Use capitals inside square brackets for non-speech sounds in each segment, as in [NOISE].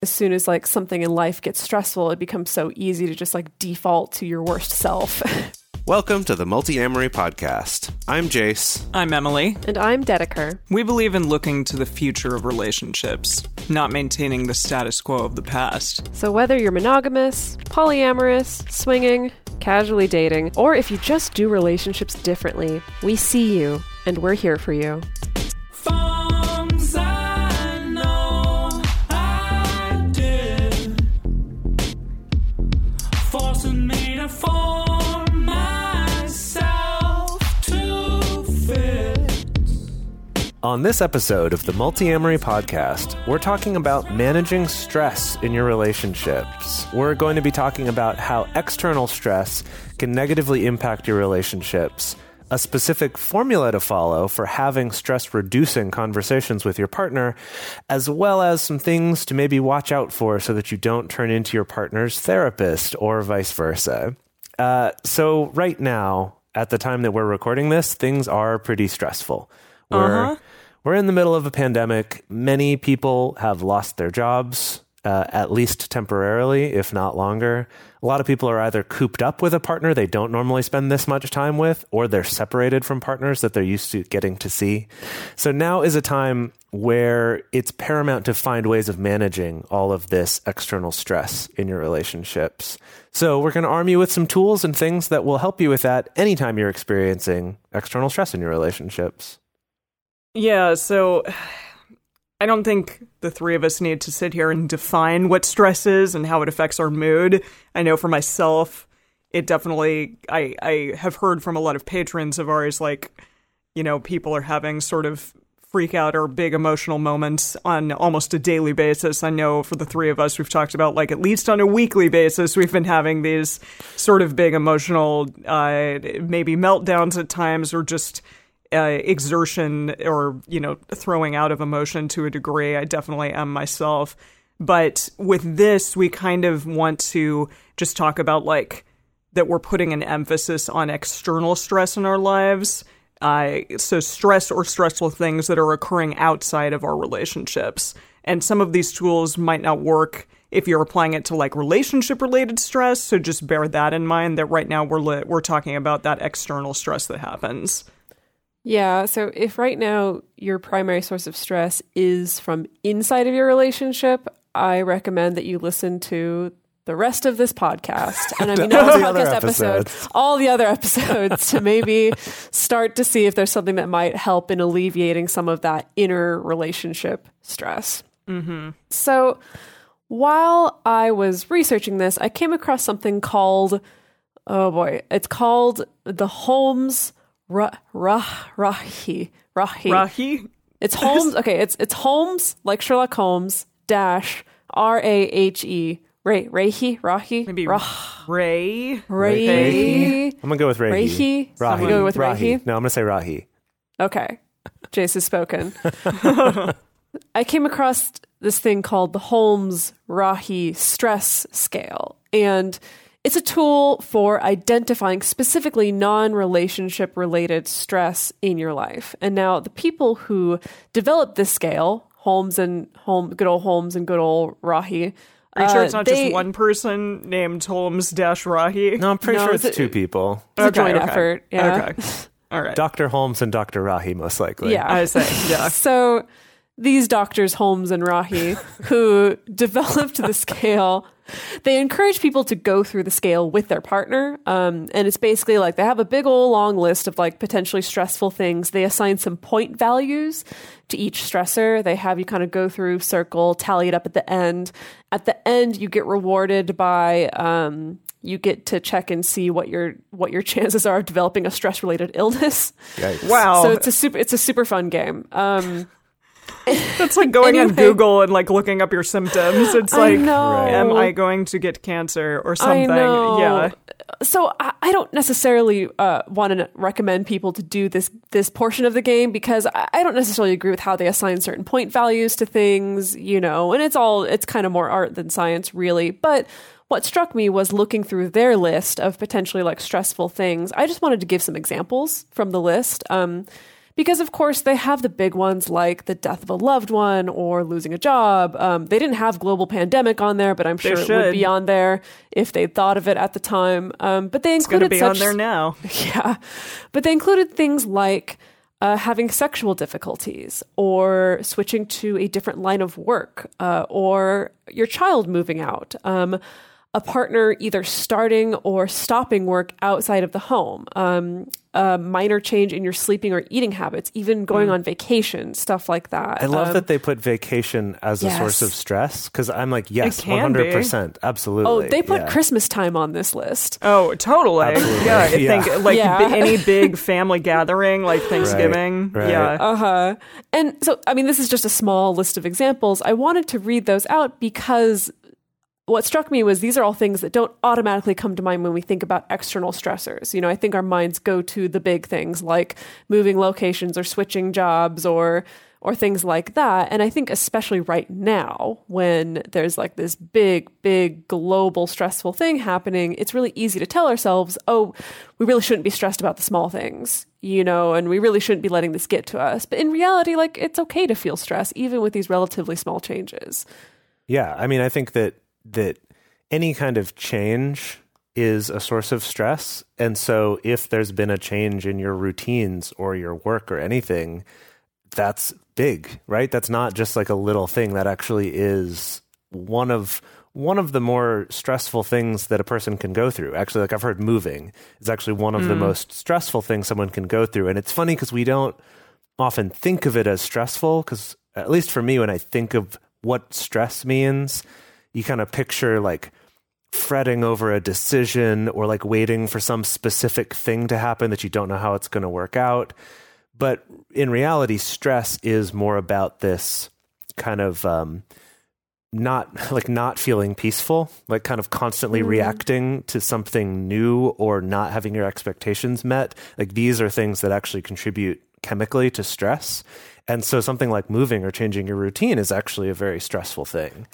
as soon as like something in life gets stressful, it becomes so easy to just like default to your worst self. [LAUGHS] Welcome to the Multiamory Podcast. I'm Jase. I'm Emily. and I'm Dedeker. We believe in looking to the future of relationships, not maintaining the status quo of the past. So whether you're monogamous, polyamorous, swinging, casually dating, or if you just do relationships differently, we see you and we're here for you. On this episode of the Multiamory Podcast, we're talking about managing stress in your relationships. We're going to be talking about how external stress can negatively impact your relationships, a specific formula to follow for having stress reducing conversations with your partner, as well as some things to maybe watch out for so that you don't turn into your partner's therapist or vice versa. Uh, so, right now, at the time that we're recording this, things are pretty stressful. We're, we're in the middle of a pandemic. Many people have lost their jobs, uh, at least temporarily, if not longer. A lot of people are either cooped up with a partner they don't normally spend this much time with, or they're separated from partners that they're used to getting to see. So now is a time where it's paramount to find ways of managing all of this external stress in your relationships. So we're going to arm you with some tools and things that will help you with that anytime you're experiencing external stress in your relationships. Yeah, so I don't think the three of us need to sit here and define what stress is and how it affects our mood. I know for myself, it definitely, I, I have heard from a lot of patrons of ours, like, you know, people are having sort of freak out or big emotional moments on almost a daily basis. I know for the three of us, we've talked about like at least on a weekly basis, we've been having these sort of big emotional, uh, maybe meltdowns at times or just uh, exertion or you know throwing out of emotion to a degree. I definitely am myself, but with this, we kind of want to just talk about like that we're putting an emphasis on external stress in our lives. Uh, so stress or stressful things that are occurring outside of our relationships, and some of these tools might not work if you're applying it to like relationship related stress. So just bear that in mind. That right now we're li- we're talking about that external stress that happens. Yeah, so if right now your primary source of stress is from inside of your relationship, I recommend that you listen to the rest of this podcast. And I mean, [LAUGHS] All the podcast episode, episodes. all the other episodes to maybe start to see if there's something that might help in alleviating some of that inner relationship stress. Mm-hmm. So while I was researching this, I came across something called, oh boy, it's called the Holmes Ra- Ra- Rahi. Rahi. Rahi, It's Holmes. [LAUGHS] Okay, it's it's Holmes like Sherlock Holmes dash R A H E Ray Rahi Rahi maybe Rah, Ray. Rahi. I'm gonna go with Rahi. Rahi? Rahi. I'm gonna go with Rahi. No, I'm gonna say Rahi. Okay, Jase has spoken. [LAUGHS] I came across this thing called the Holmes Rahi Stress Scale, and it's a tool for identifying specifically non relationship related stress in your life. And now, the people who developed this scale, Holmes and Holmes, good old Holmes and good old Rahi, Are you sure uh, it's not they- just one person named Holmes Dash Rahi? No, I'm pretty No, sure it's it's two people. It's a joint okay. effort. Yeah. Okay. [LAUGHS] All right. Dr. Holmes and Dr. Rahi, most likely. Yeah. I say, yeah. [LAUGHS] So these doctors, Holmes and Rahi, [LAUGHS] who developed the scale, they encourage people to go through the scale with their partner. Um, and it's basically like they have a big old long list of like potentially stressful things. They assign some point values to each stressor. They have you kind of go through, circle, tally it up at the end. At the end, you get rewarded by um, you get to check and see what your what your chances are of developing a stress related [LAUGHS] illness. Yikes. Wow. So it's a super it's a super fun game. Um, [LAUGHS] That's like going on Google and like looking up your symptoms. It's like, am I going to get cancer or something? Yeah. So I, I don't necessarily uh, want to recommend people to do this this portion of the game because I, I don't necessarily agree with how they assign certain point values to things, you know, and it's all it's kind of more art than science, really. But what struck me was looking through their list of potentially like stressful things. I just wanted to give some examples from the list. Um, because of course they have the big ones like the death of a loved one or losing a job. Um, they didn't have global pandemic on there, but I'm sure it would be on there if they thought of it at the time. Um, but they It's included be such on there now. [LAUGHS] yeah. But they included things like uh, having sexual difficulties or switching to a different line of work uh, or your child moving out. Um, a partner either starting or stopping work outside of the home, um, a minor change in your sleeping or eating habits, even going on vacation, stuff like that. I love Um, that they put vacation as a source of stress because I'm like, yes, 100%. Absolutely. Oh, they put yeah. Christmas time on this list. Oh, totally. Absolutely. Yeah, I [LAUGHS] Yeah. think like Yeah. bi- any [LAUGHS] big family gathering like Thanksgiving. right. Yeah. Uh huh. And so, I mean, this is just a small list of examples. I wanted to read those out because what struck me was these are all things that don't automatically come to mind when we think about external stressors. You know, I think our minds go to the big things like moving locations or switching jobs or or things like that. And I think especially right now when there's like this big big global stressful thing happening, it's really easy to tell ourselves, "Oh, we really shouldn't be stressed about the small things." You know, and we really shouldn't be letting this get to us. But in reality, like it's okay to feel stress even with these relatively small changes. Yeah, I mean, I think that that any kind of change is a source of stress, and so if there's been a change in your routines or your work or anything, that's big, right? That's not just like a little thing. That actually is one of one of the more stressful things that a person can go through. Actually, like I've heard moving is actually one of the mm. most stressful things someone can go through, and it's funny because we don't often think of it as stressful because at least for me when i think of what stress means you kind of picture like fretting over a decision or like waiting for some specific thing to happen that you don't know how it's going to work out. But in reality stress is more about this kind of um not like not feeling peaceful like kind of constantly reacting to something new or not having your expectations met. Like these are things that actually contribute chemically to stress. And so something like moving or changing your routine is actually a very stressful thing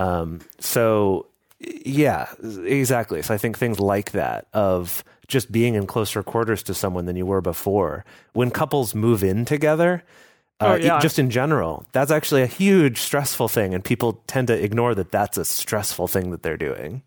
um, so yeah exactly so i think things like that of just being in closer quarters to someone than you were before when couples move in together Oh, uh, yeah. just in general that's actually a huge stressful thing and people tend to ignore that that's a stressful thing that they're doing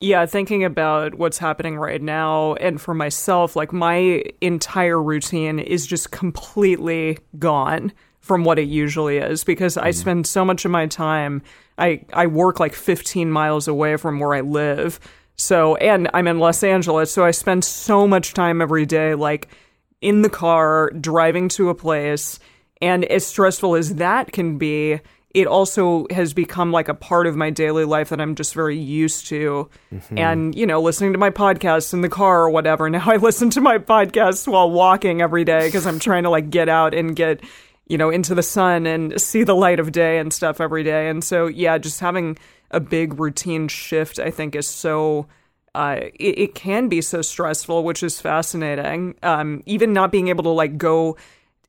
Yeah, thinking about what's happening right now, and for myself, like my entire routine is just completely gone from what it usually is because I spend so much of my time. I I work like 15 miles away from where I live, so and I'm in Los Angeles, so I spend so much time every day, like in the car driving to a place, and as stressful as that can be, it also has become like a part of my daily life that I'm just very used to. Mm-hmm. And, you know, listening to my podcasts in the car or whatever. [LAUGHS] Now I listen to my podcasts while walking every day because I'm trying to like get out and get, you know, into the sun and see the light of day and stuff every day. And so, yeah, just having a big routine shift, I think, is so. Uh, it, it can be so stressful, which is fascinating. Um, even not being able to like go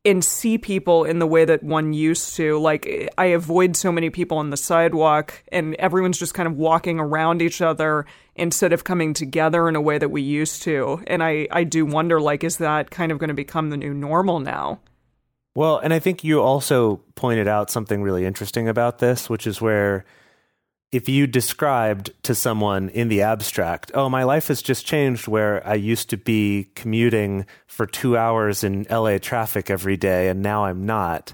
and see people in the way that one used to. Like, I avoid so many people on the sidewalk, and everyone's just kind of walking around each other instead of coming together in a way that we used to. And I, I do wonder, like, is that kind of going to become the new normal now? Well, and I think you also pointed out something really interesting about this, which is where if you described to someone in the abstract, oh, my life has just changed where I used to be commuting for two hours in LA traffic every day and now I'm not,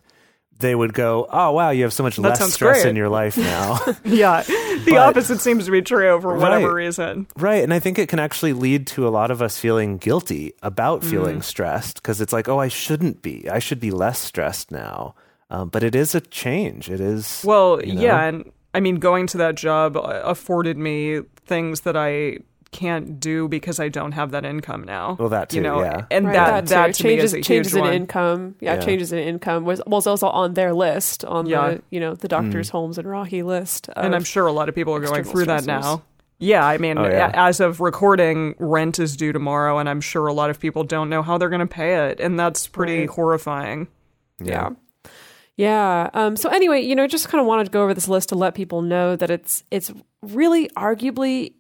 they would go, oh, wow, you have so much That less stress great. in your life [LAUGHS] now. Yeah, the But- opposite seems to be true for whatever Right. reason. Right. And I think it can actually lead to a lot of us feeling guilty about feeling stressed because it's like, oh, I shouldn't be. I should be less stressed now. Um, but it is a change. It is. Well, you know? yeah, and I mean, going to that job uh, afforded me things that I can't do because I don't have that income now. Well, that you know, yeah. and Right, that too. that to me changes is a changes huge in one. income. Yeah, Yeah. changes in income was was also on their list on Yeah. the you know the doctors' Holmes and Rahi list. and I'm sure a lot of people are going external through that now. Yeah, I mean, Oh, yeah. as of recording, rent is due tomorrow, and I'm sure a lot of people don't know how they're going to pay it, and that's pretty Right. horrifying. Yeah. Yeah. Um, so anyway, you know, I just kind of wanted to go over this list to let people know that it's it's really arguably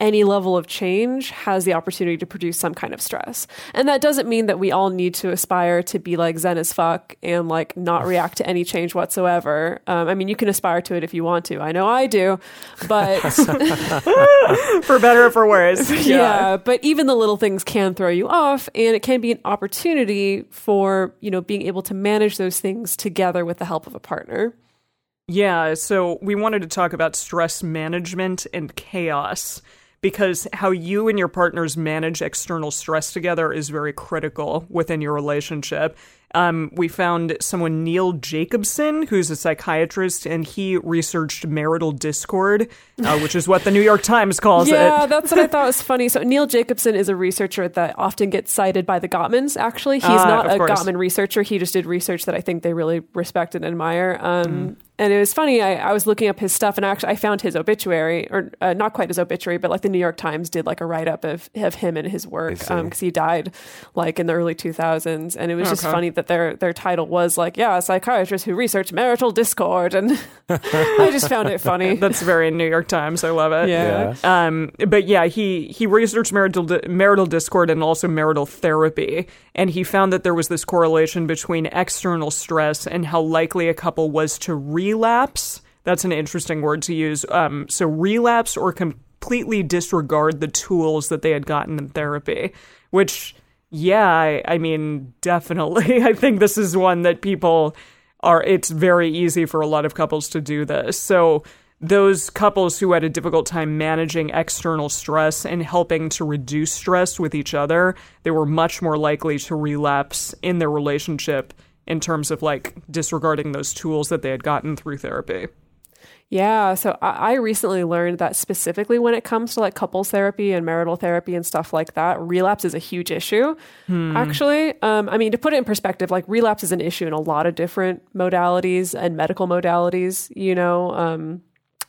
any level of change has the opportunity to produce some kind of stress. And that doesn't mean that we all need to aspire to be like zen as fuck and like not react to any change whatsoever. Um, I mean, you can aspire to it if you want to. I know I do, but [LAUGHS] for better or for worse. [LAUGHS] yeah. but even the little things can throw you off and it can be an opportunity for, you know, being able to manage those things together with the help of a partner. Yeah, so we wanted to talk about stress management and chaos because how you and your partners manage external stress together is very critical within your relationship. Um, we found someone, Neil Jacobson, who's a psychiatrist, and he researched marital discord, uh, which is what the New York Times calls Yeah, it. that's what I thought was funny. So Neil Jacobson is a researcher that often gets cited by the Gottmans. Actually, he's Ah, not a course. Gottman researcher. He just did research that I think they really respect and admire. Um, Mm. And it was funny. I, I was looking up his stuff, and actually, I found his obituary, or uh, not quite his obituary, but like the New York Times did like a write up of of him and his work see. because he died like in the early 2000s, and it was just Okay. funny that their their title was like, yeah, a psychiatrist who researched marital discord, and [LAUGHS] I just found it funny. [LAUGHS] That's very New York Times. I love it. yeah. Um, but yeah, he he researched marital di- marital discord and also marital therapy, and he found that there was this correlation between external stress and how likely a couple was to relapse. That's an interesting word to use. Um, so relapse or completely disregard the tools that they had gotten in therapy, which yeah, I, I mean definitely. [LAUGHS] I think this is one that people are it's very easy for a lot of couples to do this. So those couples who had a difficult time managing external stress and helping to reduce stress with each other, they were much more likely to relapse in their relationship in terms of like disregarding those tools that they had gotten through therapy. Yeah, so I, recently learned that specifically when it comes to like couples therapy and marital therapy and stuff like that, relapse is a huge issue. Actually, um, I mean to put it in perspective, like relapse is an issue in a lot of different modalities and medical modalities. You know, um,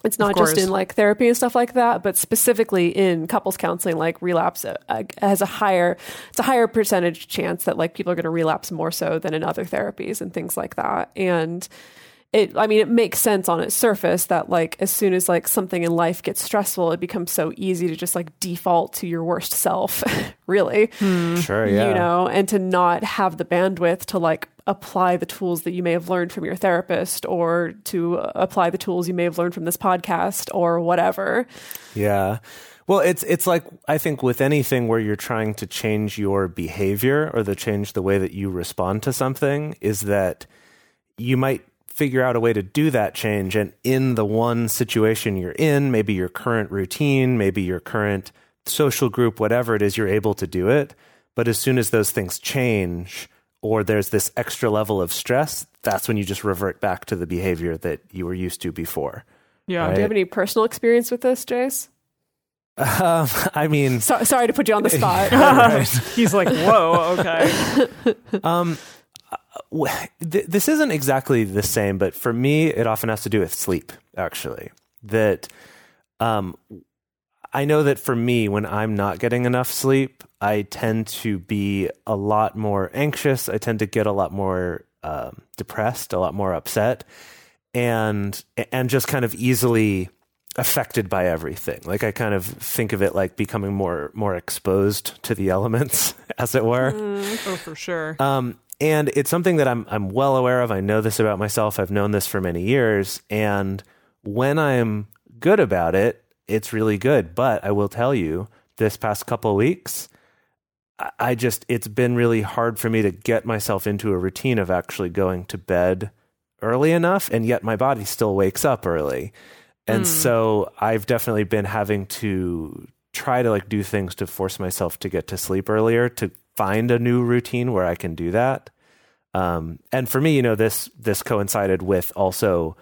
it's not just in like therapy and stuff like that, but specifically in couples counseling, like relapse uh, has a higher, it's a higher percentage chance that like people are going to relapse more so than in other therapies and things like that. And it, I mean, it makes sense on its surface that like as soon as like something in life gets stressful, it becomes so easy to just like default to your worst self, [LAUGHS] really Sure, yeah. you know, and to not have the bandwidth to like apply the tools that you may have learned from your therapist or to uh, apply the tools you may have learned from this podcast or whatever. Yeah. Well, it's it's like I think with anything where you're trying to change your behavior or the change the way that you respond to something is that you might figure out a way to do that change and in the one situation you're in, maybe your current routine, maybe your current social group, whatever it is, you're able to do it. But as soon as those things change or there's this extra level of stress, that's when you just revert back to the behavior that you were used to before. Yeah. Right. Do you have any personal experience with this, Jase? Um, I mean, So, sorry to put you on the [LAUGHS] spot. [LAUGHS] He's like, whoa, okay. w- [LAUGHS] th- this isn't exactly the same, but for me, it often has to do with sleep, actually. That um, I know that for me, when I'm not getting enough sleep, I tend to be a lot more anxious. I tend to get a lot more um, depressed, a lot more upset, and and just kind of easily affected by everything. Like I kind of think of it like becoming more more exposed to the elements, [LAUGHS] as it were. oh, for sure. Um, and it's something that I'm I'm well aware of. I know this about myself. I've known this for many years. And when I'm good about it, it's really good. But I will tell you, this past couple of weeks, I- I just it's been really hard for me to get myself into a routine of actually going to bed early enough, and yet my body still wakes up early. And hmm. so I've definitely been having to try to like do things to force myself to get to sleep earlier to find a new routine where I can do that. Um, and for me, you know, this this coincided with also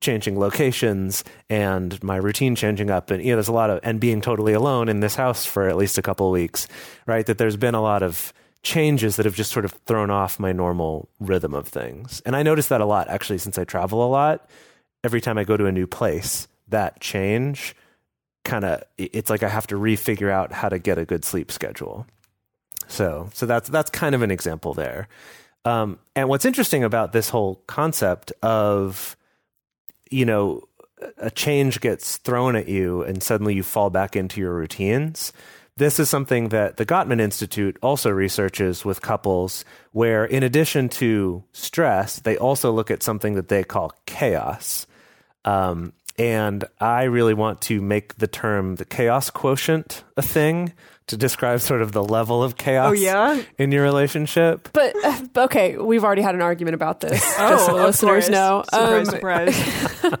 changing locations and my routine changing up. And you know there's a lot of and being totally alone in this house for at least a couple weeks right? That there's been a lot of changes that have just sort of thrown off my normal rhythm of things. And i notice that a lot actually since i travel a lot. Every time i go to a new place that change kind of it's like i have to refigure out how to get a good sleep schedule so so that's that's kind of an example there um, and what's interesting about this whole concept of you know a change gets thrown at you and suddenly you fall back into your routines. This is something that the Gottman Institute also researches with couples, where in addition to stress, they also look at something that they call chaos. Um, and I really want to make the term the chaos quotient a thing to describe sort of the level of chaos Oh, yeah? in your relationship. But uh, okay, we've already had an argument about this. [LAUGHS] just so the of listeners course. know. Surprise, Um, surprise.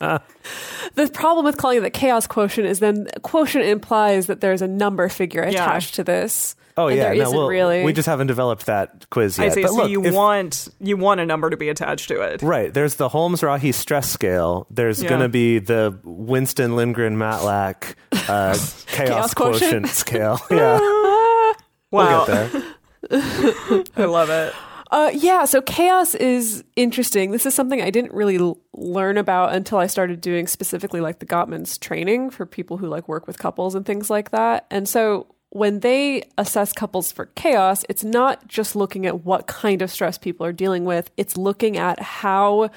[LAUGHS] [LAUGHS] the problem with calling it the chaos quotient is then quotient implies that there's a number figure Yeah. attached to this. Oh and yeah, there no, isn't well, really. we just haven't developed that quiz I yet. see. But So look, you if- want you want a number to be attached to it. Right. There's the Holmes Rahi stress scale. There's Yeah. going to be the Winston Lindgren Matlack uh, [LAUGHS] chaos, Chaos quotient? quotient [LAUGHS] scale. [LAUGHS] Yeah. Wow, We'll get there. I love it. Uh, yeah, so chaos is interesting. This is something I didn't really l- learn about until I started doing specifically like the Gottman's training for people who like work with couples and things like that. And so when they assess couples for chaos, it's not just looking at what kind of stress people are dealing with, it's looking at how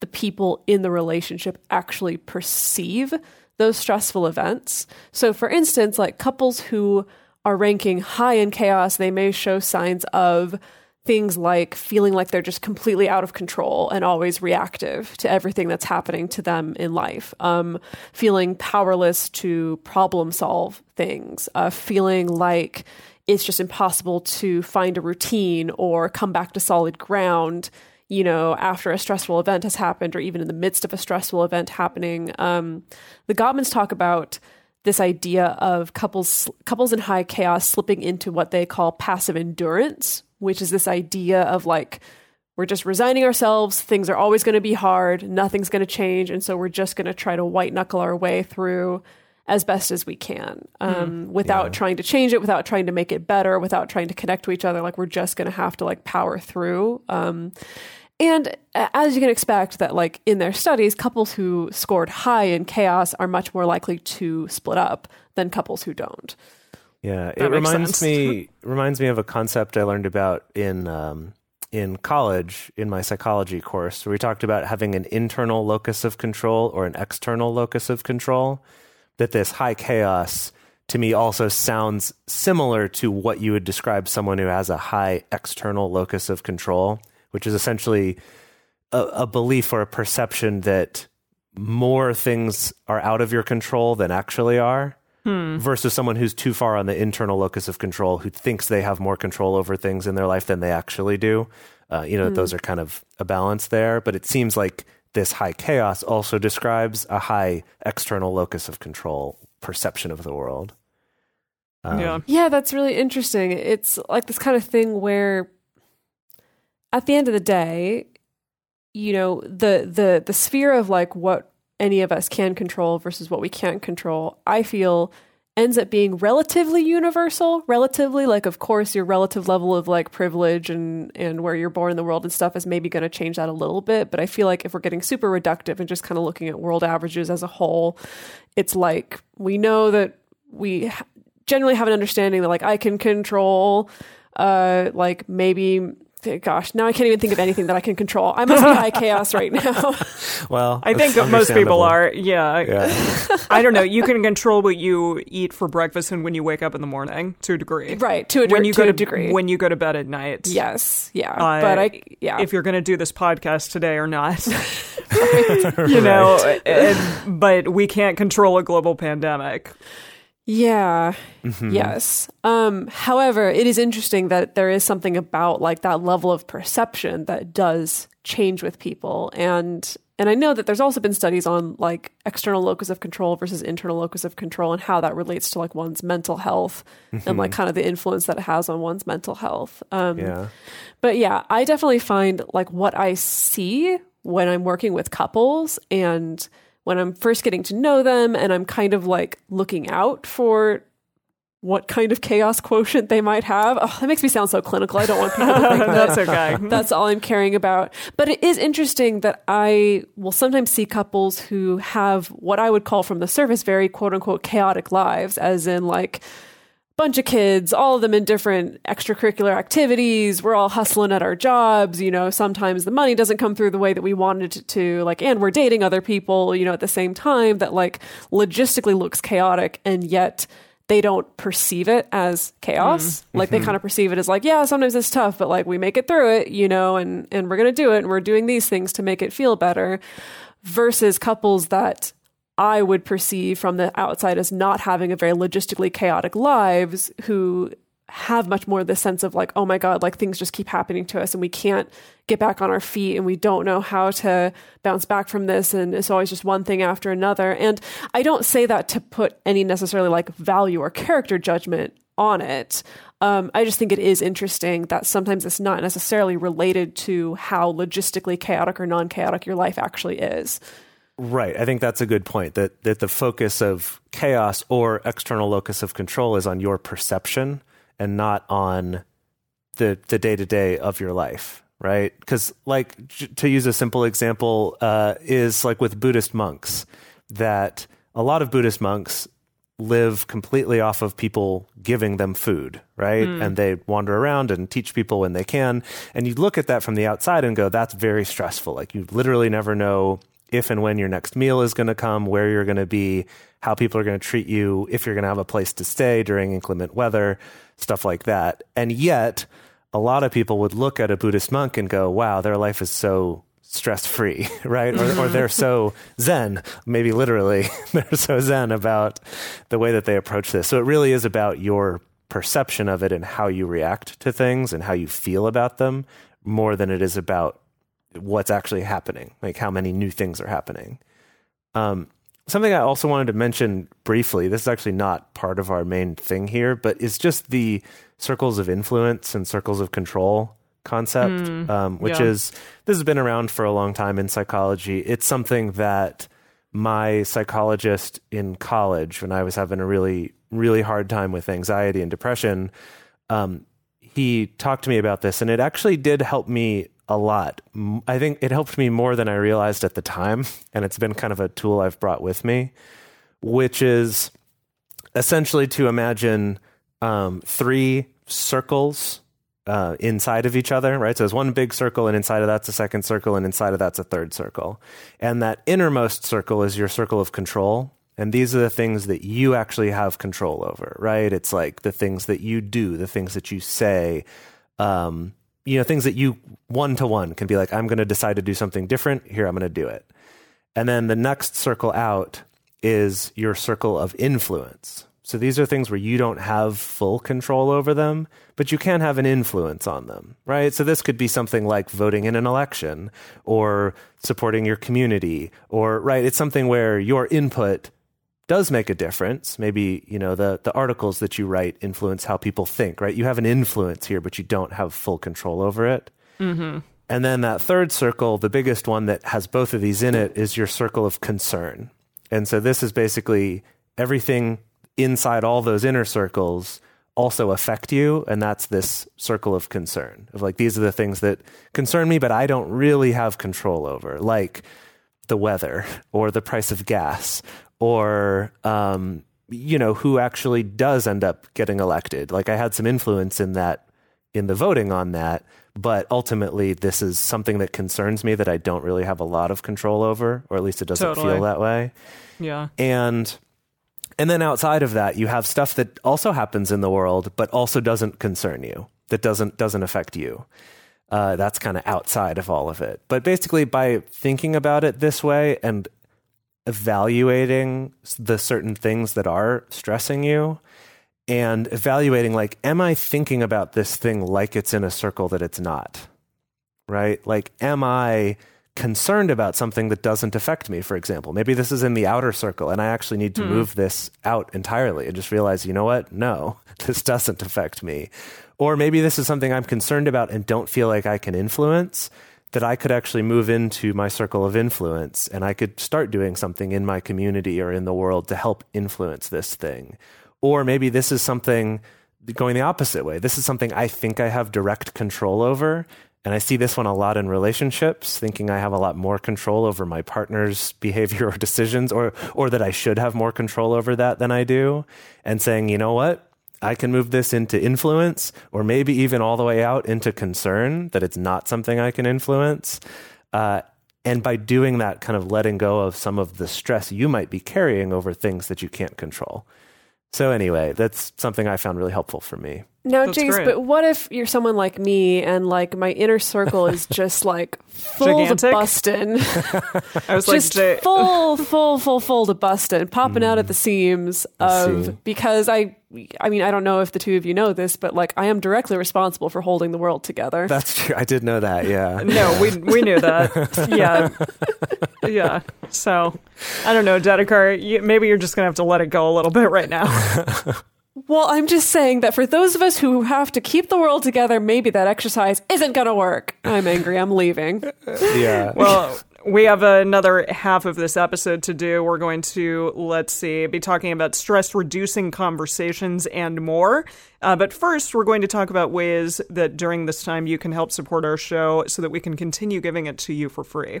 the people in the relationship actually perceive those stressful events. So, for instance, like couples who are ranking high in chaos, they may show signs of things like feeling like they're just completely out of control and always reactive to everything that's happening to them in life, um, feeling powerless to problem solve things, uh, feeling like it's just impossible to find a routine or come back to solid ground you know, after a stressful event has happened, or even in the midst of a stressful event happening. Um, the Gottmans talk about this idea of couples couples in high chaos slipping into what they call passive endurance, which is this idea of like we're just resigning ourselves. Things are always going to be hard. Nothing's going to change, and so we're just going to try to white knuckle our way through as best as we can um, without trying to change it, without trying to make it better, without trying to connect to each other. Like we're just going to have to like power through. Um, and as you can expect, that like in their studies, couples who scored high in chaos are much more likely to split up than couples who don't. Yeah, it That makes reminds sense. me [LAUGHS] reminds me of a concept I learned about in um, in college in my psychology course, where we talked about having an internal locus of control or an external locus of control. That this high chaos to me also sounds similar to what you would describe someone who has a high external locus of control, which is essentially a, a belief or a perception that more things are out of your control than actually are versus someone who's too far on the internal locus of control who thinks they have more control over things in their life than they actually do. Uh, you know, those are kind of a balance there, but it seems like this high chaos also describes a high external locus of control perception of the world. Um, yeah. Yeah, that's really interesting. It's like this kind of thing where at the end of the day, you know, the the the sphere of like what any of us can control versus what we can't control, I feel ends up being relatively universal, relatively like of course your relative level of like privilege and and where you're born in the world and stuff is maybe going to change that a little bit, but I feel like if we're getting super reductive and just kind of looking at world averages as a whole, it's like we know that we generally have an understanding that like I can control uh like maybe gosh now I can't even think of anything that I can control. I must be high chaos right now. [LAUGHS] Well, I think most people are. Yeah. Yeah. [LAUGHS] I don't know. You can control what you eat for breakfast and when you wake up in the morning to a degree. right, to a, de- When you to go a to degree. when you go to bed at night. yes, yeah. Uh, but I yeah. If you're going to do this podcast today or not, [LAUGHS] you know, and- but we can't control a global pandemic. Yeah. Mm-hmm. Yes. Um, however, it is interesting that there is something about like that level of perception that does change with people. And and I know that there's also been studies on like external locus of control versus internal locus of control and how that relates to like one's mental health and like kind of the influence that it has on one's mental health. Um, Yeah. but yeah, I definitely find like what I see when I'm working with couples and when I'm first getting to know them and I'm kind of like looking out for what kind of chaos [LAUGHS] quotient they might have. Oh, that makes me sound so clinical. I don't want people to think [LAUGHS] that That's okay. [LAUGHS] that's all I'm caring about. But it is interesting that I will sometimes see couples who have what I would call from the surface very quote unquote chaotic lives, as in like bunch of kids, all of them in different extracurricular activities. We're all hustling at our jobs. You know, sometimes the money doesn't come through the way that we wanted it to. Like, and we're dating other people, you know, at the same time that like logistically looks chaotic and yet they don't perceive it as chaos. Mm-hmm. Like they mm-hmm. kind of perceive it as like, yeah, sometimes it's tough, but like we make it through it, you know, and and we're going to do it and we're doing these things to make it feel better versus couples that I would perceive from the outside as not having a very logistically chaotic lives who have much more this sense of like, oh my God, like things just keep happening to us and we can't get back on our feet and we don't know how to bounce back from this. And it's always just one thing after another. And I don't say that to put any necessarily like value or character judgment on it. Um, I just think it is interesting that sometimes it's not necessarily related to how logistically chaotic or non chaotic your life actually is. Right. I think that's a good point that that the focus of chaos or external locus of control is on your perception and not on the the day-to-day of your life, right? Cuz like j- to use a simple example uh, is like with Buddhist monks that a lot of Buddhist monks live completely off of people giving them food, right? And they wander around and teach people when they can. And you look at that from the outside and go, that's very stressful. Like you literally never know if and when your next meal is going to come, where you're going to be, how people are going to treat you, if you're going to have a place to stay during inclement weather, stuff like that. And yet, a lot of people would look at a Buddhist monk and go, wow, their life is so stress free, [LAUGHS] right? Or, or they're so zen, maybe literally, [LAUGHS] they're so zen about the way that they approach this. So it really is about your perception of it and how you react to things and how you feel about them more than it is about what's actually happening, like how many new things are happening. Um, something I also wanted to mention briefly, this is actually not part of our main thing here, but it's just the circles of influence and circles of control concept, um, which yeah. is this has been around for a long time in psychology. It's something that my psychologist in college, when I was having a really, really hard time with anxiety and depression, um, he talked to me about this, and it actually did help me a lot. I think it helped me more than I realized at the time, and it's been kind of a tool I've brought with me, which is essentially to imagine um, three circles uh, inside of each other, right? So there's one big circle, and inside of that's a second circle, and inside of that's a third circle. And that innermost circle is your circle of control. And these are the things that you actually have control over, right? It's like the things that you do, the things that you say, um, you know, things that you one to one can be like, I'm going to decide to do something different. Here, I'm going to do it. And then the next circle out is your circle of influence. So these are things where you don't have full control over them, but you can have an influence on them, right? So this could be something like voting in an election or supporting your community or, right? It's something where your input does make a difference. Maybe, you know, the, the articles that you write influence how people think, right? You have an influence here, but you don't have full control over it. Mm-hmm. And then that third circle, the biggest one that has both of these in it, is your circle of concern. And so this is basically everything inside all those inner circles also affect you. And that's this circle of concern of like, these are the things that concern me, but I don't really have control over, like the weather [LAUGHS] or the price of gas or, um, you know, who actually does end up getting elected. Like I had some influence in that, in the voting on that, but ultimately this is something that concerns me that I don't really have a lot of control over, or at least it doesn't Totally. feel that way Yeah. and and then outside of that you have stuff that also happens in the world but also doesn't concern you that doesn't doesn't affect you uh, that's kind of outside of all of it but basically by thinking about it this way and evaluating the certain things that are stressing you and evaluating like am i thinking about this thing like it's in a circle that it's not right? Like, am I concerned about something that doesn't affect me, for example? Maybe this is in the outer circle and I actually need to hmm. move this out entirely and just realize, you know what? No, [LAUGHS] this doesn't affect me. Or maybe this is something I'm concerned about and don't feel like I can influence. That I could actually move into my circle of influence and I could start doing something in my community or in the world to help influence this thing. Or maybe this is something going the opposite way. This is something I think I have direct control over. And I see this one a lot in relationships, thinking I have a lot more control over my partner's [LAUGHS] behavior or decisions, or, or that I should have more control over that than I do. And saying, you know what? I can move this into influence or maybe even all the way out into concern that it's not something I can influence. Uh, and by doing that, kind of letting go of some of the stress you might be carrying over things that you can't control. So, anyway, that's something I found really helpful for me. Now, That's Jinx, great. but what if you're someone like me and like my inner circle is [LAUGHS] just like full to bustin', [LAUGHS] I was like, just Jay- full, full, full, full to bustin', popping out at the seams of see. because I, I mean, I don't know if the two of you know this, but like I am directly responsible for holding the world together. That's true. I did know that. Yeah. [LAUGHS] no, we we knew that. Yeah, [LAUGHS] yeah. So I don't know, Dedeker. You, maybe you're just gonna have to let it go a little bit right now. [LAUGHS] Well, I'm just saying that for those of us who have to keep the world together, maybe that exercise isn't going to work. I'm angry. I'm leaving. Yeah. Well, we have another half of this episode to do. We're going to, let's see, be talking about stress reducing conversations and more. Uh, but first, we're going to talk about ways that during this time you can help support our show so that we can continue giving it to you for free.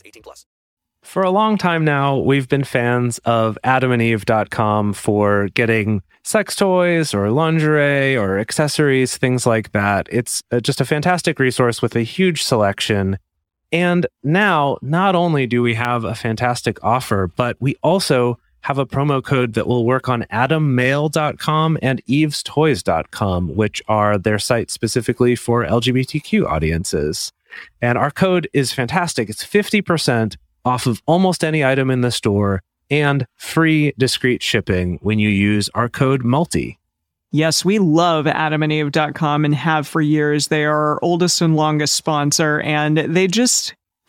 18 plus. For a long time now, we've been fans of adamandeve.com for getting sex toys or lingerie or accessories, things like that. It's uh, just a fantastic resource with a huge selection. And now, not only do we have a fantastic offer, but we also have a promo code that will work on adammale.com and evestoys.com, which are their sites specifically for LGBTQ audiences. And our code is fantastic. It's 50% off of almost any item in the store and free discreet shipping when you use our code MULTI. Yes, we love adamandeve.com and have for years. They are our oldest and longest sponsor, and they just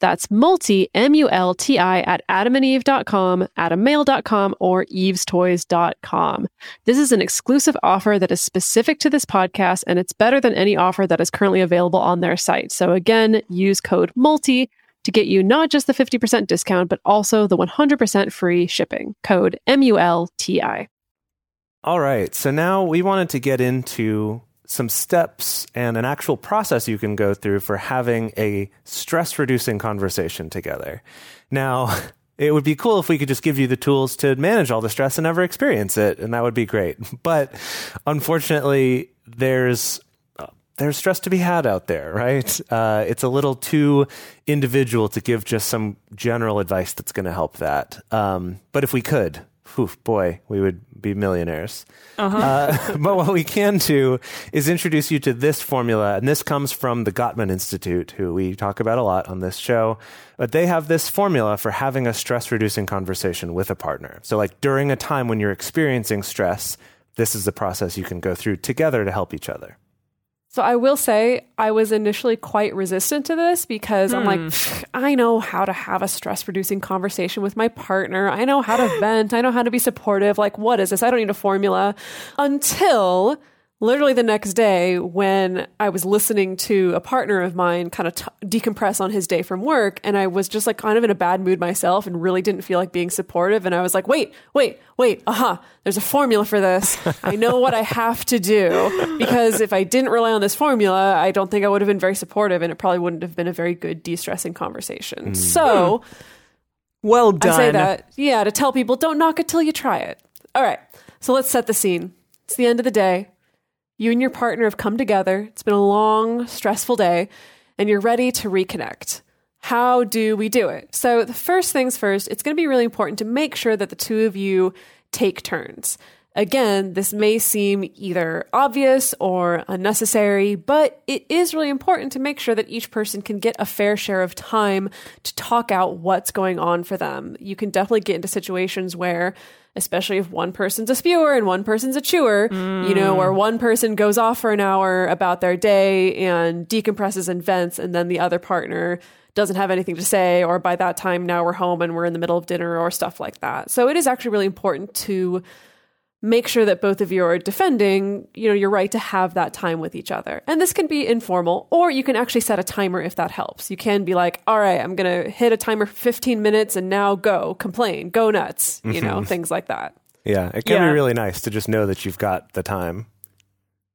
That's multi, M U L T I, at adamandeve.com, adammale.com, or evestoys.com. This is an exclusive offer that is specific to this podcast, and it's better than any offer that is currently available on their site. So again, use code MULTI to get you not just the 50% discount, but also the 100% free shipping. Code M U L T I. All right. So now we wanted to get into some steps and an actual process you can go through for having a stress reducing conversation together. Now, [LAUGHS] it would be cool if we could just give you the tools to manage all the stress and never experience it, and that would be great. [LAUGHS] But unfortunately, there's there's stress to be had out there, right? [LAUGHS] Uh, it's a little too individual to give just some general advice that's going to help that. Um, but if we could, whew, boy, we would be millionaires. Uh, [LAUGHS] but what we can do is introduce you to this formula, and this comes from the Gottman Institute, who we talk about a lot on this show. But they have this formula for having a stress reducing conversation with a partner. So, like during a time when you're experiencing stress, this is the process you can go through together to help each other. So I will say I was initially quite resistant to this because I'm like, hmm. I know how to have a stress reducing conversation with my partner. I know how to [GASPS] vent. I know how to be supportive. Like, what is this? I don't need a formula until literally the next day when I was listening to a partner of mine kind of t- decompress on his day from work. And I was just like kind of in a bad mood myself and really didn't feel like being supportive. And I was like, wait, wait, wait, aha, there's a formula for this. I know what I have to do because if I didn't rely on this formula, I don't think I would have been very supportive and it probably wouldn't have been a very good de stressing conversation. Mm. So, Well done. I say that, yeah, to tell people don't knock it till you try it. All right, so let's set the scene. It's the end of the day. You and your partner have come together. It's been a long, stressful day, and you're ready to reconnect. How do we do it? So, the first things first, it's going to be really important to make sure that the two of you take turns. Again, this may seem either obvious or unnecessary, but it is really important to make sure that each person can get a fair share of time to talk out what's going on for them. You can definitely get into situations where especially if one person's a spewer and one person's a chewer, you know, or mm. one person goes off for an hour about their day and decompresses and vents, and then the other partner doesn't have anything to say, or by that time now we're home and we're in the middle of dinner or stuff like that. So it is actually really important to make sure that both of you are defending, you know, your right to have that time with each other. And this can be informal, or you can actually set a timer if that helps. You can be like, all right, I'm going to hit a timer for 15 minutes and now go, complain, go nuts, you mm-hmm. know, things like that. Yeah, it can Yeah. be really nice to just know that you've got the time.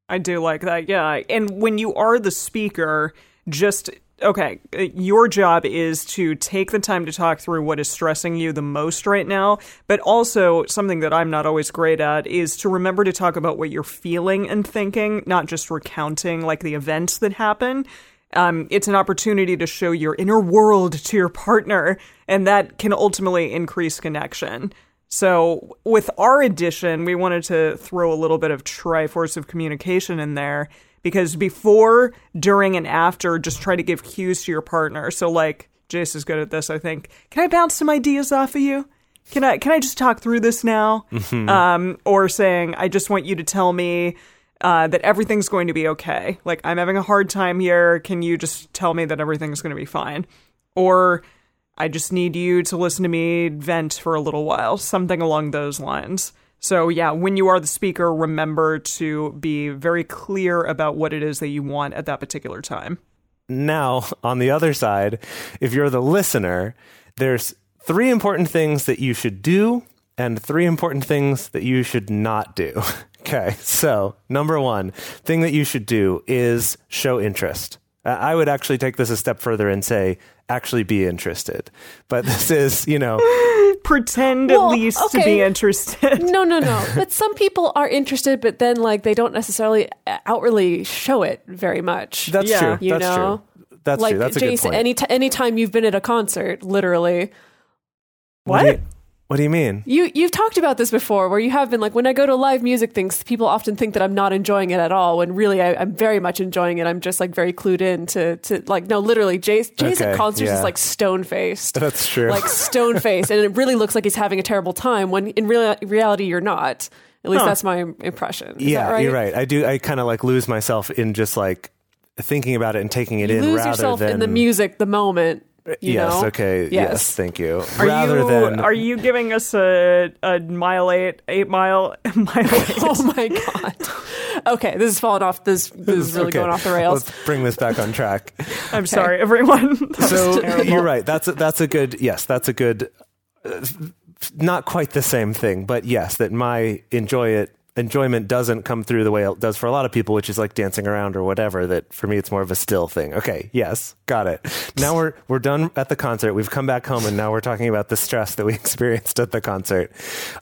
I do like that. Yeah. And when you are the speaker, just okay, uh, your job is to take the time to talk through what is stressing you the most right now, but also something that I'm not always great at is to remember to talk about what you're feeling and thinking, not just recounting like the events that happen. Um, it's an opportunity to show your inner world to your partner, and that can ultimately increase connection. So, with our edition, we wanted to throw a little bit of triforce of communication in there because before, during, and after, just try to give cues to your partner. So, like, Jase is good at this, I think. Can I bounce some ideas off of you? Can I can I just talk through this now? Um, or saying, I just want you to tell me uh, that everything's going to be okay. Like, I'm having a hard time here. Can you just tell me that everything's going to be fine? Or I just need you to listen to me vent for a little while, something along those lines. So, yeah, when you are the speaker, remember to be very clear about what it is that you want at that particular time. Now, on the other side, if you're the listener, there's three important things that you should do and three important things that you should not do. [LAUGHS] okay, so number one thing that you should do is show interest. I would actually take this a step further and say, actually be interested. But this is, you know, [LAUGHS] Pretend Well, at least to be interested. No, no, no. [LAUGHS] but some people are interested, but then like they don't necessarily outwardly show it very much. that's Yeah. true. You That's know? true. That's like true. That's a good Jason, point. any t- anytime you've been at a concert, literally, what? Do you, what do you mean? you you've talked about this before, where you have been like, when I go to live music things, people often think that I'm not enjoying it at all, when really I, I'm very much enjoying it. I'm just like very clued in to to like no, literally, Jase Jase Okay, at concerts yeah. is like stone faced. [LAUGHS] That's true. like [LAUGHS] stone faced, and it really looks like he's having a terrible time. When in real reality, you're not. At least Huh. that's my impression. Is yeah, right? you're right. I do. I kind of like lose myself in just like thinking about it and taking it You in lose rather yourself than in the music, the moment. You yes. know? Okay. Yes. Yes. Thank you. Are rather you than are you giving us a, a mile eight eight mile [LAUGHS] mile [LAUGHS] eight? Oh my god. Okay, this is falling off. This this is really Okay, going off the rails. Let's bring this back on track. [LAUGHS] I'm sorry, everyone. That so you're right. That's a, that's a good. Yes, that's a good. Uh, not quite the same thing, but yes, that my enjoy it enjoyment doesn't come through the way it does for a lot of people, which is like dancing around or whatever. That for me, it's more of a still thing. Okay, yes, got it. Now we're we're done at the concert. We've come back home, and now we're talking about the stress that we [LAUGHS] experienced at the concert.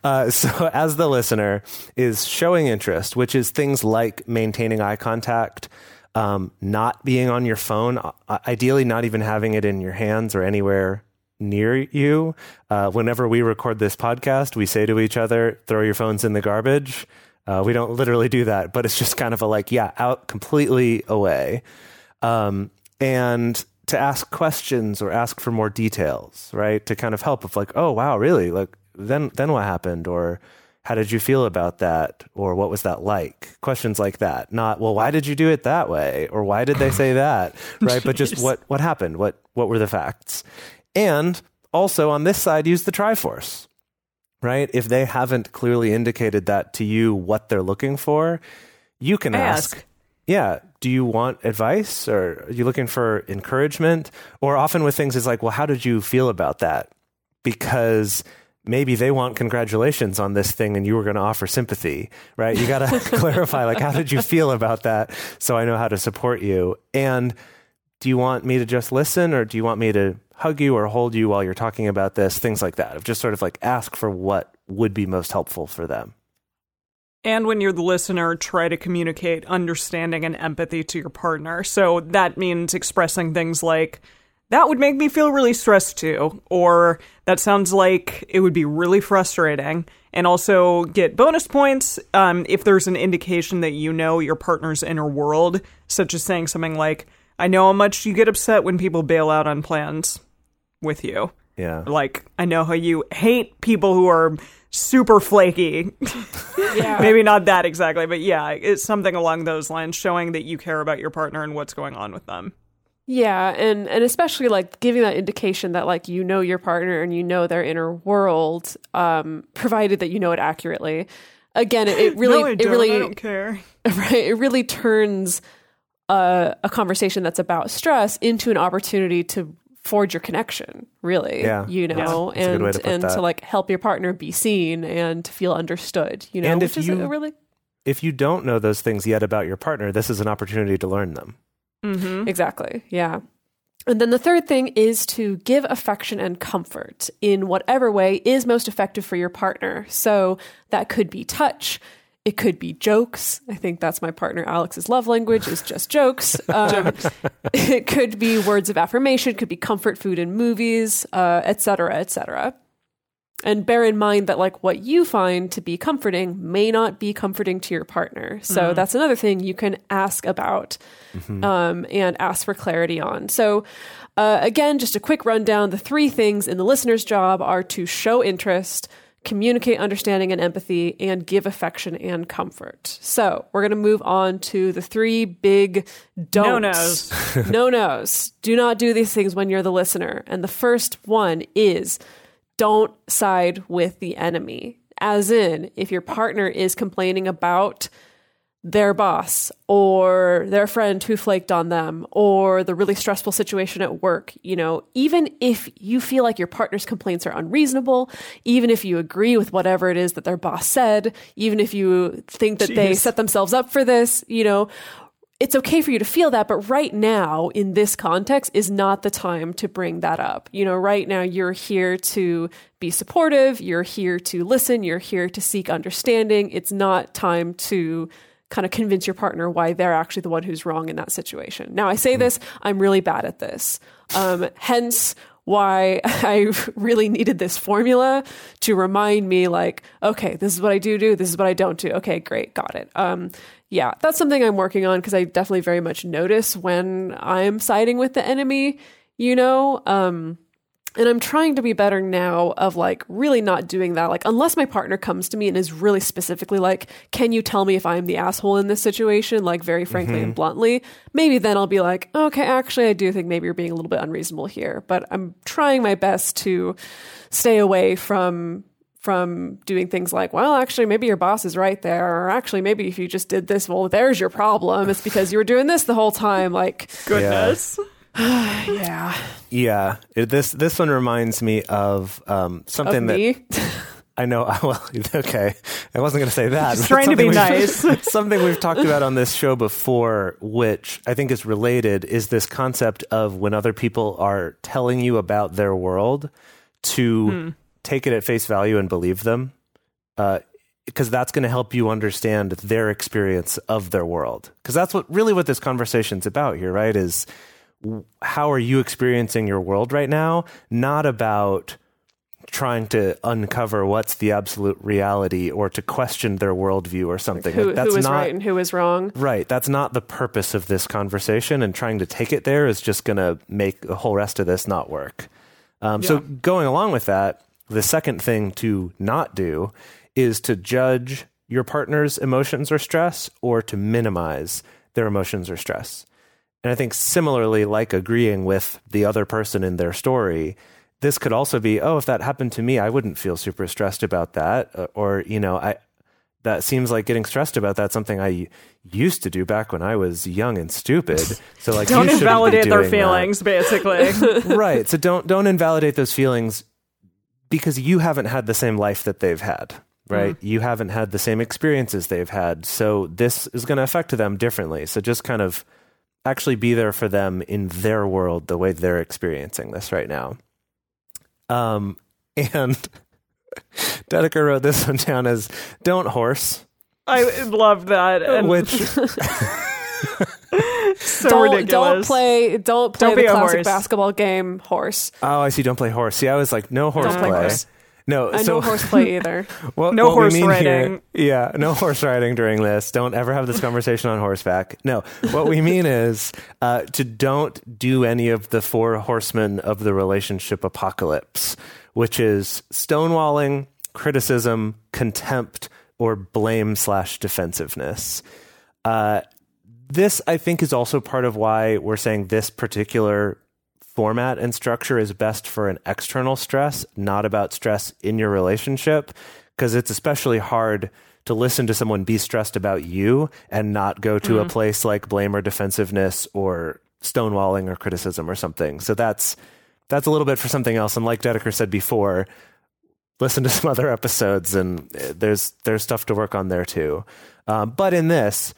Uh, [LAUGHS] so, as the listener is showing interest, which is things like maintaining eye contact. Um, not being on your phone, uh, ideally not even having it in your hands or anywhere near you. Uh, whenever we record this podcast, we say to each other, throw your phones in the garbage. Uh, we don't literally do that, but it's just kind of a like, yeah, out completely away. Um, and to ask questions or ask for more details, right? To kind of help if like, oh wow, really? Like then then what happened? Or how did you feel about that? Or what was that like? Questions like that. Not, well, why did you do it that way? Or why did they say that? [LAUGHS] Right? but just what what happened? What what were the facts? And also on this side, use the Triforce. Right? If they haven't clearly indicated that to you what they're looking for, you can ask. Ask. Yeah. Do you want advice or are you looking for encouragement? Or often with things is like, well, how did you feel about that? Because maybe they want congratulations on this thing and you were going to offer sympathy, right? You got to [LAUGHS] clarify, like, how did you feel about that? So I know how to support you. And do you want me to just listen or do you want me to hug you or hold you while you're talking about this? Things like that. Of just sort of like ask for what would be most helpful for them. And when you're the listener, try to communicate understanding and empathy to your partner. So that means expressing things like, that would make me feel really stressed too, or that sounds like it would be really frustrating. and also get bonus points um, if there's an indication that you know your partner's inner world, such as saying something like, I know how much you get upset when people bail out on plans with you. Yeah. Like, I know how you hate people who are super flaky. [LAUGHS] Yeah. Maybe not that exactly, but yeah, it's something along those lines, showing that you care about your partner and what's going on with them. Yeah, and and especially like giving that indication that like you know your partner and you know their inner world, um, provided that you know it accurately. Again, it, it [LAUGHS] really no, I it don't, really I don't care. [LAUGHS] right it really turns a, a conversation that's about stress into an opportunity to forge your connection. Really, Yeah. you know, That's a good and way to put and that. to like help your partner be seen and to feel understood. You know, And which if is you- a really If you don't know those things yet about your partner, this is an opportunity to learn them. Mm-hmm. Exactly. Yeah. And then the third thing is to give affection and comfort in whatever way is most effective for your partner. So that could be touch. It could be jokes. I think that's my partner Alex's love language is just jokes. [LAUGHS] Um, [LAUGHS] it could be words of affirmation. It could be comfort food and movies, uh, et cetera, et cetera. And bear in mind that like what you find to be comforting may not be comforting to your partner. So that's another thing you can ask about um, and ask for clarity on. So uh, again, just a quick rundown. The three things in the listener's job are to show interest, communicate understanding and empathy, and give affection and comfort. So we're going to move on to the three big don'ts. No-nos. [LAUGHS] [LAUGHS] no nos. Do not do these things when you're the listener. And the first one is don't side with the enemy. As in, if your partner is complaining about their boss or their friend who flaked on them or the really stressful situation at work, you know, even if you feel like your partner's complaints are unreasonable, even if you agree with whatever it is that their boss said, even if you think that they set themselves up for this, you know, it's okay for you to feel that, but right now in this context is not the time to bring that up. You know, right now you're here to be supportive, you're here to listen, you're here to seek understanding. It's not time to kind of convince your partner why they're actually the one who's wrong in that situation. Now, I say this, I'm really bad at this. Um, hence, why [LAUGHS] I really needed this formula to remind me, like, okay, this is what I do do, this is what I don't do. Okay, great, got it. Um, yeah, that's something I'm working on because I definitely very much notice when I'm siding with the enemy, you know? Um, and I'm trying to be better now of like really not doing that. Like, unless my partner comes to me and is really specifically like, can you tell me if I'm the asshole in this situation? Like, very frankly and mm-hmm. bluntly, maybe then I'll be like, okay, actually, I do think maybe you're being a little bit unreasonable here. But I'm trying my best to stay away from from doing things like, well, actually, maybe your boss is right there, or actually, maybe if you just did this, well, there's your problem. It's because you were doing this the whole time. Like, Goodness. yeah, [SIGHS] Yeah, it- this this one reminds me of um, of something that me. [LAUGHS] I know. [LAUGHS] Well, okay, I wasn't going to say that. Trying to be something we've- nice. [LAUGHS] something we've talked about on this show before, which I think is related, is this concept of when other people are telling you about their world, to Hmm. take it at face value and believe them, because that's going to help you understand their experience of their world. Because that's what really what this conversation's about here, right? Is how are you experiencing your world right now? Not about trying to uncover what's the absolute reality or to question their worldview or something. who, Like, that's who is not right and who is wrong. right. That's not the purpose of this conversation, and trying to take it there is just going to make the whole rest of this not work. Um, So, going along with that, the second thing to not do is to judge your partner's emotions or stress or to minimize their emotions or stress. And I think similarly, like agreeing with the other person in their story, this could also be, oh, if that happened to me, I wouldn't feel super stressed about that. Uh, Or, you know, I, that seems like getting stressed about that something I used to do back when I was young and stupid. So like, Don't you shouldn't be invalidate their doing that. feelings, basically. [LAUGHS] right. So don't don't invalidate those feelings because you haven't had the same life that they've had. Right. You haven't had the same experiences they've had. So this is going to affect them differently. So just kind of actually be there for them in their world the way they're experiencing this right now. Um [LAUGHS] and Dedeker wrote this one down as don't horse, I love that. And which [LAUGHS] [LAUGHS] so don't, ridiculous. don't play don't play Don't be the a classic horse. basketball game horse. oh, I see don't play horse. See, I was like no Don't horseplay. play horse. No, And so [LAUGHS] no horseplay either. No we horse riding. Here, yeah, no [LAUGHS] horse riding during this. Don't ever have this conversation on horseback. No, what we mean [LAUGHS] is uh, to don't do any of the four horsemen of the relationship apocalypse, which is stonewalling, criticism, contempt, or blame slash defensiveness. Uh, this, I think, is also part of why we're saying this particular format and structure is best for an external stress, not about stress in your relationship, because it's especially hard to listen to someone be stressed about you and not go to a place like blame or defensiveness or stonewalling or criticism or something. So that's that's a little bit for something else. And like Dedeker said before, listen to [LAUGHS] some other episodes, and uh, there's there's stuff to work on there too. Um, but in this,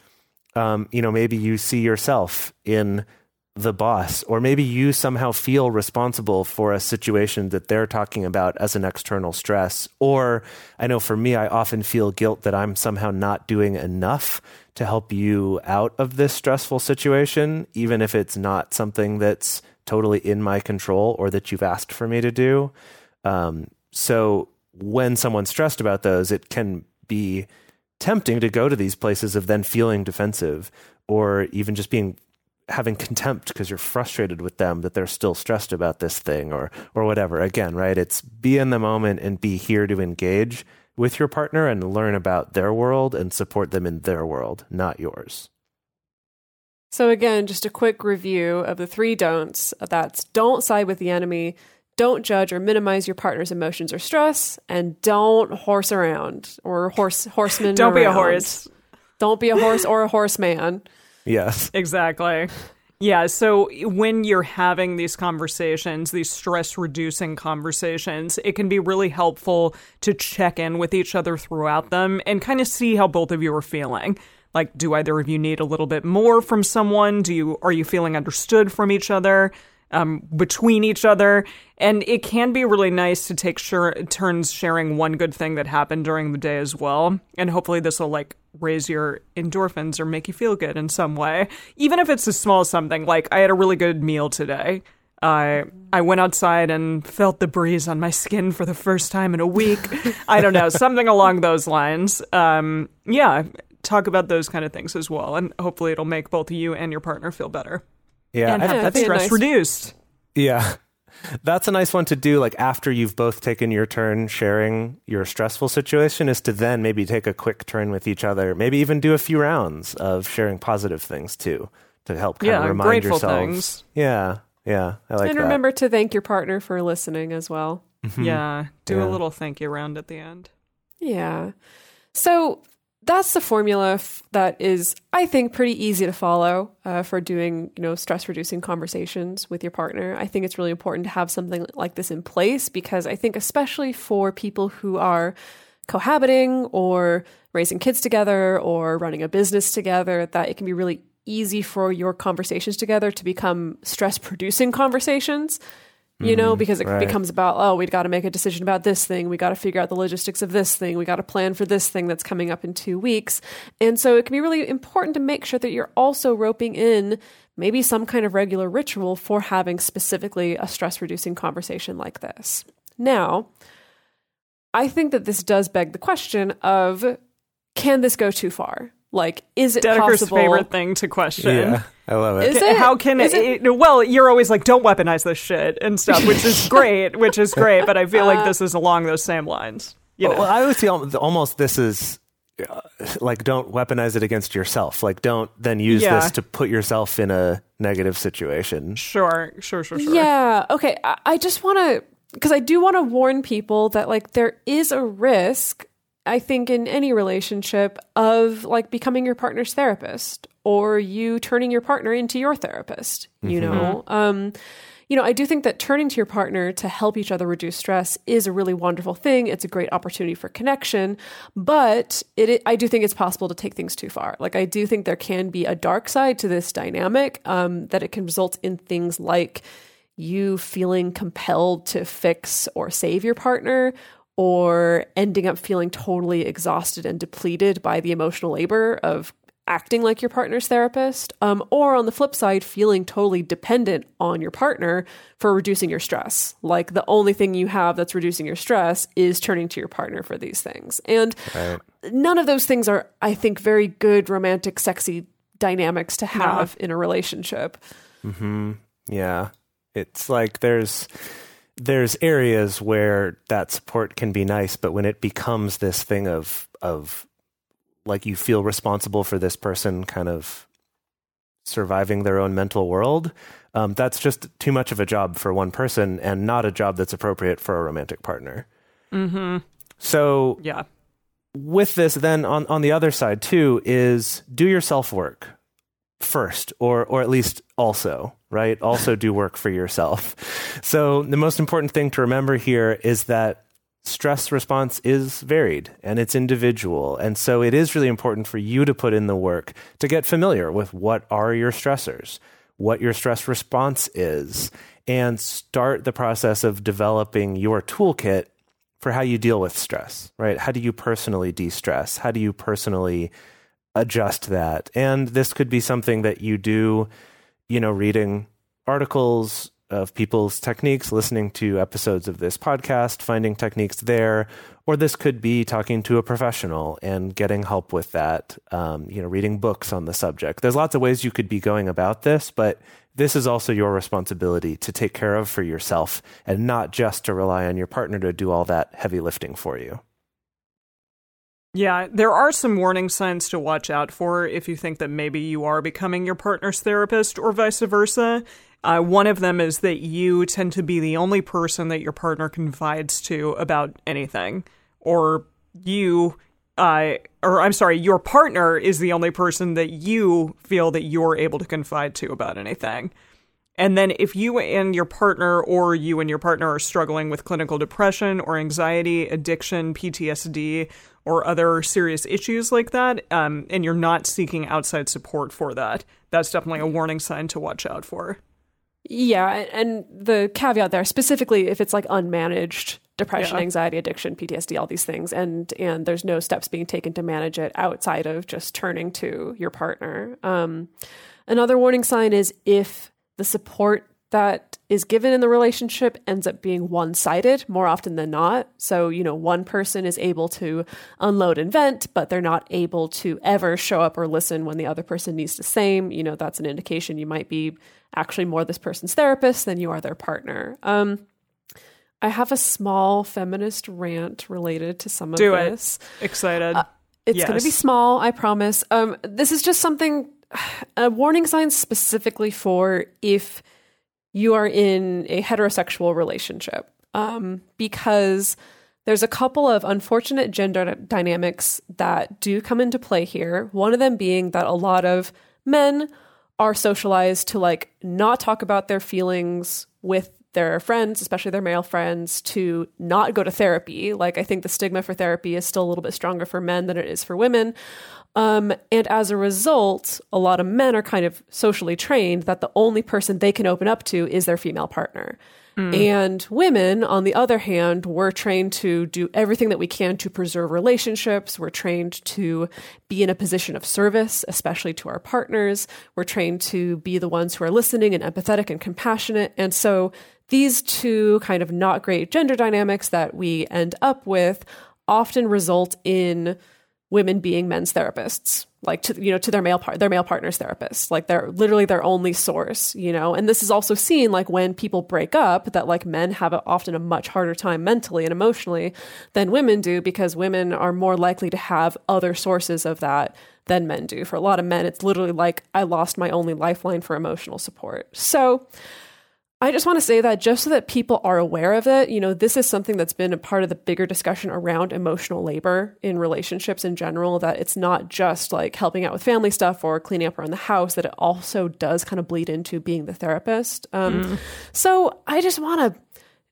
um, you know, maybe you see yourself in the boss, or maybe you somehow feel responsible for a situation that they're talking about as an external stress. Or I know for me, I often feel guilt that I'm somehow not doing enough to help you out of this stressful situation, even if it's not something that's totally in my control or that you've asked for me to do. Um, so when someone's stressed about those, it can be tempting to go to these places of then feeling defensive or even just being having contempt because you're frustrated with them that they're still stressed about this thing or or whatever again right it's be in the moment and be here to engage with your partner and learn about their world and support them in their world not yours So, again, just a quick review of the three don'ts that's don't side with the enemy, don't judge or minimize your partner's emotions or stress, and don't horse around or horse horseman. Don't be a horse. Don't be a horse or a horseman. Yes [LAUGHS] Exactly. Yeah, so when you're having these conversations, these stress reducing conversations, it can be really helpful to check in with each other throughout them and kind of see how both of you are feeling. Like do either of you need a little bit more from someone? Do you are you feeling understood from each other? Um, between each other, and it can be really nice to take sure, turns sharing one good thing that happened during the day as well. And hopefully, this will like raise your endorphins or make you feel good in some way, even if it's a small something. Like I had a really good meal today. I I went outside and felt the breeze on my skin for the first time in a week. I don't know, [LAUGHS] something along those lines. Um, yeah, talk about those kind of things as well, and hopefully it'll make both you and your partner feel better yeah and I- have Yeah, that that'd be a stress nice- reduced. Yeah. [LAUGHS] That's a nice one to do like after you've both taken your turn sharing your stressful situation is to then maybe take a quick turn with each other, maybe even do a few rounds of sharing positive things too to help kind Yeah, of remind grateful yourselves. things. Yeah. Yeah, I like and that. remember to thank your partner for listening as well. Mm-hmm. Yeah, do Yeah. a little thank you round at the end. Yeah. So that's the formula f- that is, I think, pretty easy to follow uh, for doing, you know, stress reducing conversations with your partner. I think it's really important to have something like this in place because I think, especially for people who are cohabiting or raising kids together or running a business together, that it can be really easy for your conversations together to become stress producing conversations you know, mm, because it right. becomes about, oh, we've got to make a decision about this thing. We got to figure out the logistics of this thing. We got to plan for this thing that's coming up in two weeks. And so it can be really important to make sure that you're also roping in maybe some kind of regular ritual for having specifically a stress reducing conversation like this. Now, I think that this does beg the question of can this go too far? Like, is it Dedeker's possible? favorite thing to question. Yeah, I love it. Is it? How can Is it, Well, you're always like, don't weaponize this shit and stuff, which is great, which is great. But I feel like this is along those same lines. You know, Well, I would say almost this is uh, like don't weaponize it against yourself. Like don't then use Yeah. this to put yourself in a negative situation. sure, sure, sure, sure. Yeah. Okay. I, I just want to, because I do want to warn people that like there is a risk, I think, in any relationship of like becoming your partner's therapist or you turning your partner into your therapist, you know? Um, you know, I do think that turning to your partner to help each other reduce stress is a really wonderful thing. It's a great opportunity for connection, but it, it I do think it's possible to take things too far. Like I do think there can be a dark side to this dynamic um, that it can result in things like you feeling compelled to fix or save your partner or ending up feeling totally exhausted and depleted by the emotional labor of acting like your partner's therapist, um, or on the flip side, feeling totally dependent on your partner for reducing your stress. Like the only thing you have that's reducing your stress is turning to your partner for these things. And none of those things are, I think, very good, romantic, sexy dynamics to have in a relationship. Hmm. Yeah. It's like there's there's areas where that support can be nice, but when it becomes this thing of of like you feel responsible for this person kind of surviving their own mental world, um, that's just too much of a job for one person and not a job that's appropriate for a romantic partner. Mm-hmm. So Yeah. with this then on, on the other side too is do your self work first or or at least also right also do work for yourself so the most important thing to remember here is that stress response is varied and it's individual and so it is really important for you to put in the work to get familiar with what are your stressors what your stress response is and start the process of developing your toolkit for how you deal with stress, right? How do you personally de stress? How do you personally adjust that? And this could be something that you do, you know, reading articles of people's techniques, listening to episodes of this podcast, finding techniques there, or this could be talking to a professional and getting help with that, um, you know, reading books on the subject. There's lots of ways you could be going about this, but this is also your responsibility to take care of for yourself and not just to rely on your partner to do all that heavy lifting for you. Yeah, there are some warning signs to watch out for if you think that maybe you are becoming your partner's therapist or vice versa. Uh, one of them is that you tend to be the only person that your partner confides to about anything, or you, uh, or I'm sorry, your partner is the only person that you feel that you're able to confide to about anything. And then if you and your partner or you and your partner are struggling with clinical depression or anxiety, addiction, PTSD, or other serious issues like that, um, and you're not seeking outside support for that, that's definitely a warning sign to watch out for. Yeah, and the caveat there, specifically if it's like unmanaged depression, Yeah. anxiety, addiction, PTSD, all these things, and and there's no steps being taken to manage it outside of just turning to your partner. Um, another warning sign is if the support that is given in the relationship ends up being one sided more often than not. So, you know, one person is able to unload and vent, but they're not able to ever show up or listen when the other person needs the same. You know, that's an indication you might be actually more this person's therapist than you are their partner. Um, I have a small feminist rant related to some of Do it. this. Excited. It's going to be small, I promise. Um, this is just something, [SIGHS] a warning sign specifically for if you are in a heterosexual relationship, um, because there's a couple of unfortunate gender dynamics that do come into play here. One of them being that a lot of men are socialized to like not talk about their feelings with their friends, especially their male friends, to not go to therapy. Like, I think the stigma for therapy is still a little bit stronger for men than it is for women. Um, and as a result, a lot of men are kind of socially trained that the only person they can open up to is their female partner. And women, on the other hand, we're trained to do everything that we can to preserve relationships. We're trained to be in a position of service, especially to our partners. We're trained to be the ones who are listening and empathetic and compassionate. And so these two kind of not great gender dynamics that we end up with often result in women being men's therapists like to you know to their male part their male partners therapists like they're literally their only source you know? And this is also seen like when people break up that like men have a, often a much harder time mentally and emotionally than women do because women are more likely to have other sources of that than men do. For a lot of men it's literally like i lost my only lifeline for emotional support. So I just want to say that just so that people are aware of it, you know, this is something that's been a part of the bigger discussion around emotional labor in relationships in general, that it's not just like helping out with family stuff or cleaning up around the house, that it also does kind of bleed into being the therapist. Um, So I just want to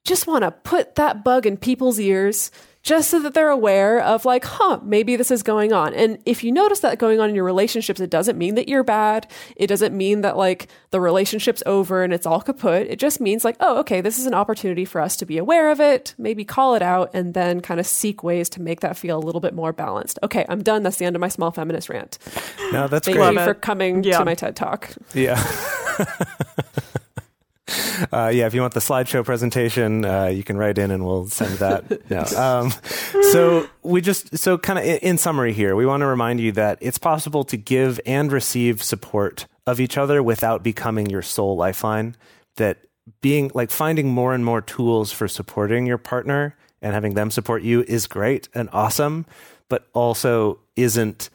just want to put that bug in people's ears just so that they're aware of like, huh, maybe this is going on. And if you notice that going on in your relationships, it doesn't mean that you're bad. It doesn't mean that like the relationship's over and it's all kaput. It just means like, oh, okay, this is an opportunity for us to be aware of it, maybe call it out, and then kind of seek ways to make that feel a little bit more balanced. Okay, I'm done. That's the end of my small feminist rant. No, that's Thank great. you for coming Yeah. to my TED talk. Yeah. [LAUGHS] Uh, yeah, if you want the slideshow presentation, uh, you can write in and we'll send that. [LAUGHS] no. um, so we just so kind of in, in summary here, we want to remind you that it's possible to give and receive support of each other without becoming your sole lifeline. That being like finding more and more tools for supporting your partner and having them support you is great and awesome, but also isn't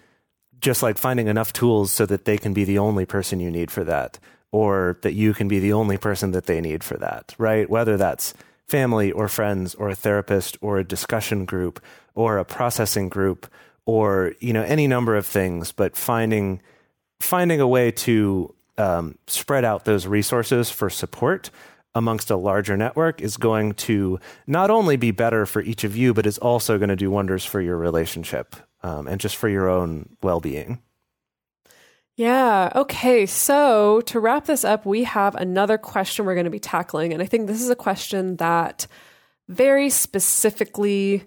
just like finding enough tools so that they can be the only person you need for that or that you can be the only person that they need for that right whether that's family or friends or a therapist or a discussion group or a processing group or you know any number of things but finding finding a way to um, spread out those resources for support amongst a larger network is going to not only be better for each of you, but is also going to do wonders for your relationship um, and just for your own well being. Yeah. Okay. So to wrap this up, we have another question we're going to be tackling. And I think this is a question that very specifically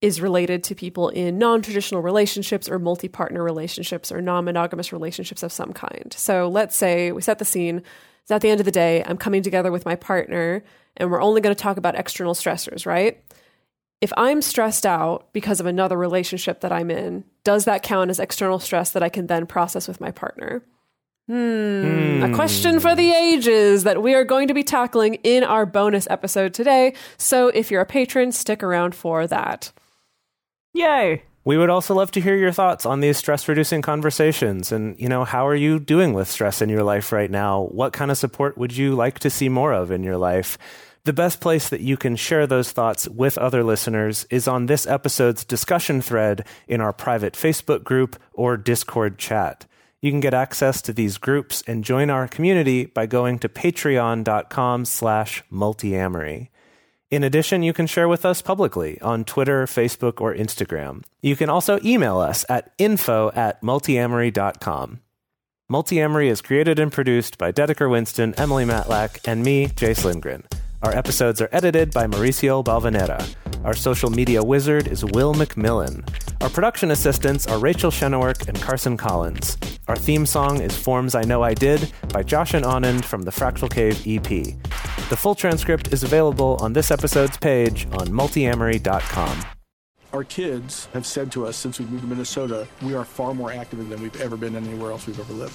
is related to people in non traditional relationships or multi partner relationships or non monogamous relationships of some kind. So let's say we set the scene. It's at the end of the day, I'm coming together with my partner and we're only going to talk about external stressors, right? If I'm stressed out because of another relationship that I'm in, does that count as external stress that I can then process with my partner? Hmm, a question for the ages that we are going to be tackling in our bonus episode today. So if you're a patron, stick around for that. Yay. We would also love to hear your thoughts on these stress reducing conversations. And, you know, how are you doing with stress in your life right now? What kind of support would you like to see more of in your life? The best place that you can share those thoughts with other listeners is on this episode's discussion thread in our private Facebook group or Discord chat. You can get access to these groups and join our community by going to patreon.com slash multiamory. In addition, you can share with us publicly on Twitter, Facebook, or Instagram. You can also email us at info at multiamory.com. Multiamory is created and produced by Dedeker Winston, Emily Matlack, and me, Jase Lindgren. Our episodes are edited by Mauricio Balvanera. Our social media wizard is Will McMillan. Our production assistants are Rachel Shenowork and Carson Collins. Our theme song is Forms I Know I Did by Josh and Anand from the Fractal Cave EP. The full transcript is available on this episode's page on multiamory.com. Our kids have said to us since we moved to Minnesota, we are far more active than we've ever been anywhere else we've ever lived.